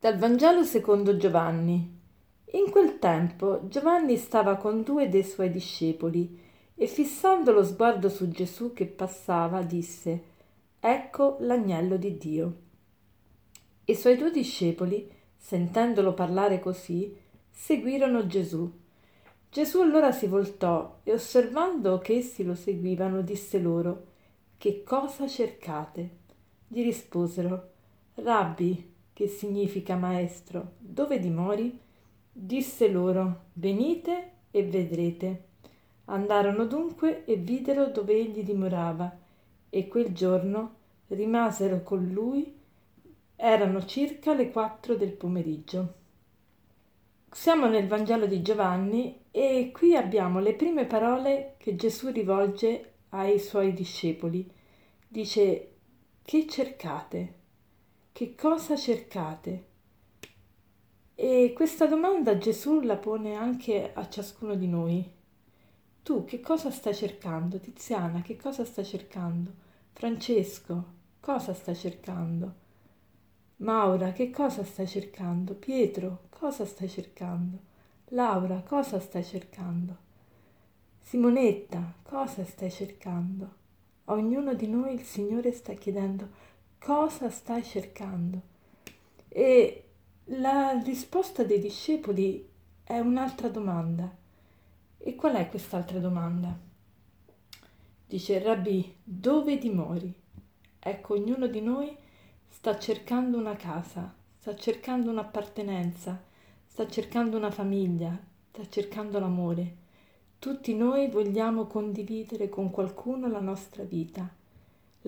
Dal Vangelo secondo Giovanni. In quel tempo Giovanni stava con due dei suoi discepoli e fissando lo sguardo su Gesù che passava disse Ecco l'agnello di Dio. I suoi due discepoli, sentendolo parlare così, seguirono Gesù. Gesù allora si voltò e osservando che essi lo seguivano disse loro Che cosa cercate? Gli risposero Rabbi, che significa maestro, dove dimori? Disse loro, venite e vedrete. Andarono dunque e videro dove egli dimorava, e quel giorno rimasero con lui. Erano circa le quattro del pomeriggio. Siamo nel Vangelo di Giovanni e qui abbiamo le prime parole che Gesù rivolge ai suoi discepoli. Dice, che cercate? Che cosa cercate? E questa domanda Gesù la pone anche a ciascuno di noi. Tu che cosa stai cercando? Tiziana, che cosa stai cercando? Francesco, cosa stai cercando? Maura, che cosa stai cercando? Pietro, cosa stai cercando? Laura, cosa stai cercando? Simonetta, cosa stai cercando? A ognuno di noi il Signore sta chiedendo cosa stai cercando? E la risposta dei discepoli è un'altra domanda. E qual è quest'altra domanda? Dice Rabbi, dove dimori? Ecco, ognuno di noi sta cercando una casa, sta cercando un'appartenenza, sta cercando una famiglia, sta cercando l'amore. Tutti noi vogliamo condividere con qualcuno la nostra vita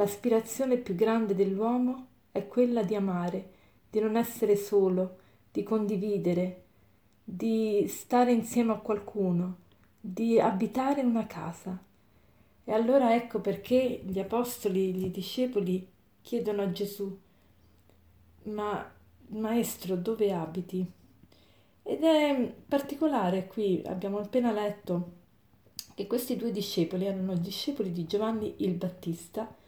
L'aspirazione più grande dell'uomo è quella di amare, di non essere solo, di condividere, di stare insieme a qualcuno, di abitare una casa. E allora ecco perché gli apostoli, gli discepoli chiedono a Gesù, ma maestro, dove abiti? Ed è particolare qui, abbiamo appena letto che questi due discepoli erano discepoli di Giovanni il Battista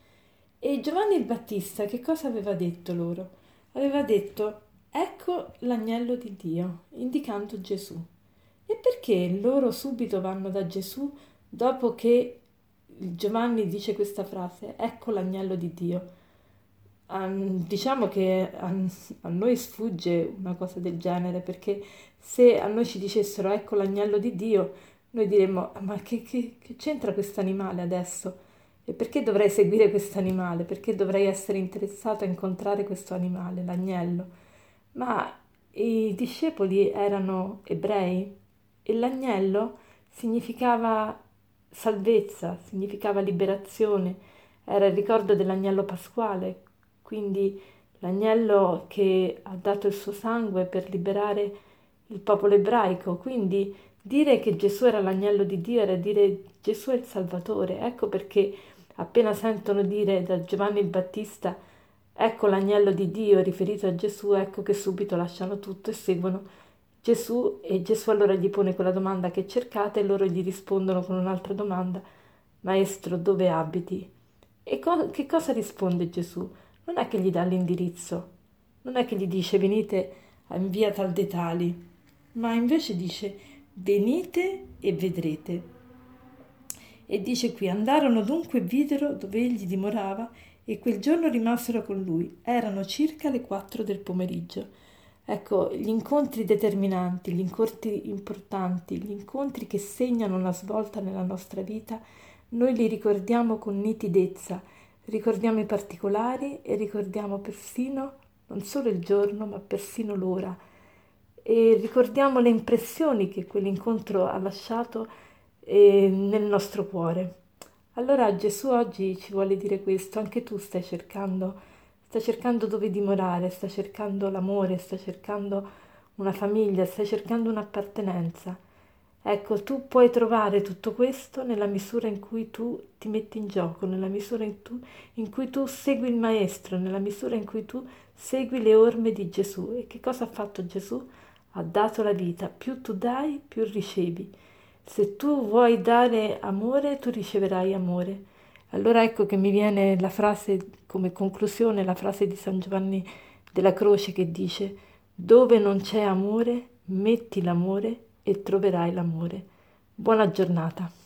e Giovanni il Battista che cosa aveva detto loro? Aveva detto ecco l'agnello di Dio, indicando Gesù. E perché loro subito vanno da Gesù dopo che Giovanni dice questa frase, ecco l'agnello di Dio? Um, diciamo che a, a, noi sfugge una cosa del genere perché se a noi ci dicessero ecco l'agnello di Dio, noi diremmo ma che, che, che c'entra questo animale adesso? E perché dovrei seguire questo animale? Perché dovrei essere interessato a incontrare questo animale, l'agnello? Ma i discepoli erano ebrei e l'agnello significava salvezza, significava liberazione, era il ricordo dell'agnello pasquale, quindi l'agnello che ha dato il suo sangue per liberare il popolo ebraico. Quindi dire che Gesù era l'agnello di Dio era dire Gesù è il Salvatore. Ecco perché appena sentono dire da Giovanni il Battista ecco l'agnello di Dio riferito a Gesù, ecco che subito lasciano tutto e seguono Gesù e Gesù allora gli pone quella domanda che cercate e loro gli rispondono con un'altra domanda, Maestro, dove abiti? E co- che cosa risponde Gesù? Non è che gli dà l'indirizzo, non è che gli dice venite in via tal dei tali, ma invece dice venite e vedrete. E dice qui, andarono dunque e videro dove egli dimorava e quel giorno rimasero con lui. Erano circa le quattro del pomeriggio. Ecco, gli incontri determinanti, gli incontri importanti, gli incontri che segnano una svolta nella nostra vita, noi li ricordiamo con nitidezza, ricordiamo i particolari e ricordiamo persino non solo il giorno, ma persino l'ora. E ricordiamo le impressioni che quell'incontro ha lasciato e nel nostro cuore. Allora Gesù oggi ci vuole dire questo, anche tu stai cercando, stai cercando dove dimorare, stai cercando l'amore, stai cercando una famiglia, stai cercando un'appartenenza. Ecco, tu puoi trovare tutto questo nella misura in cui tu ti metti in gioco, nella misura in, tu, in cui tu segui il Maestro, nella misura in cui tu segui le orme di Gesù. E che cosa ha fatto Gesù? Ha dato la vita. Più tu dai, più ricevi. Se tu vuoi dare amore, tu riceverai amore. Allora ecco che mi viene la frase come conclusione, la frase di San Giovanni della Croce che dice, Dove non c'è amore, metti l'amore e troverai l'amore. Buona giornata.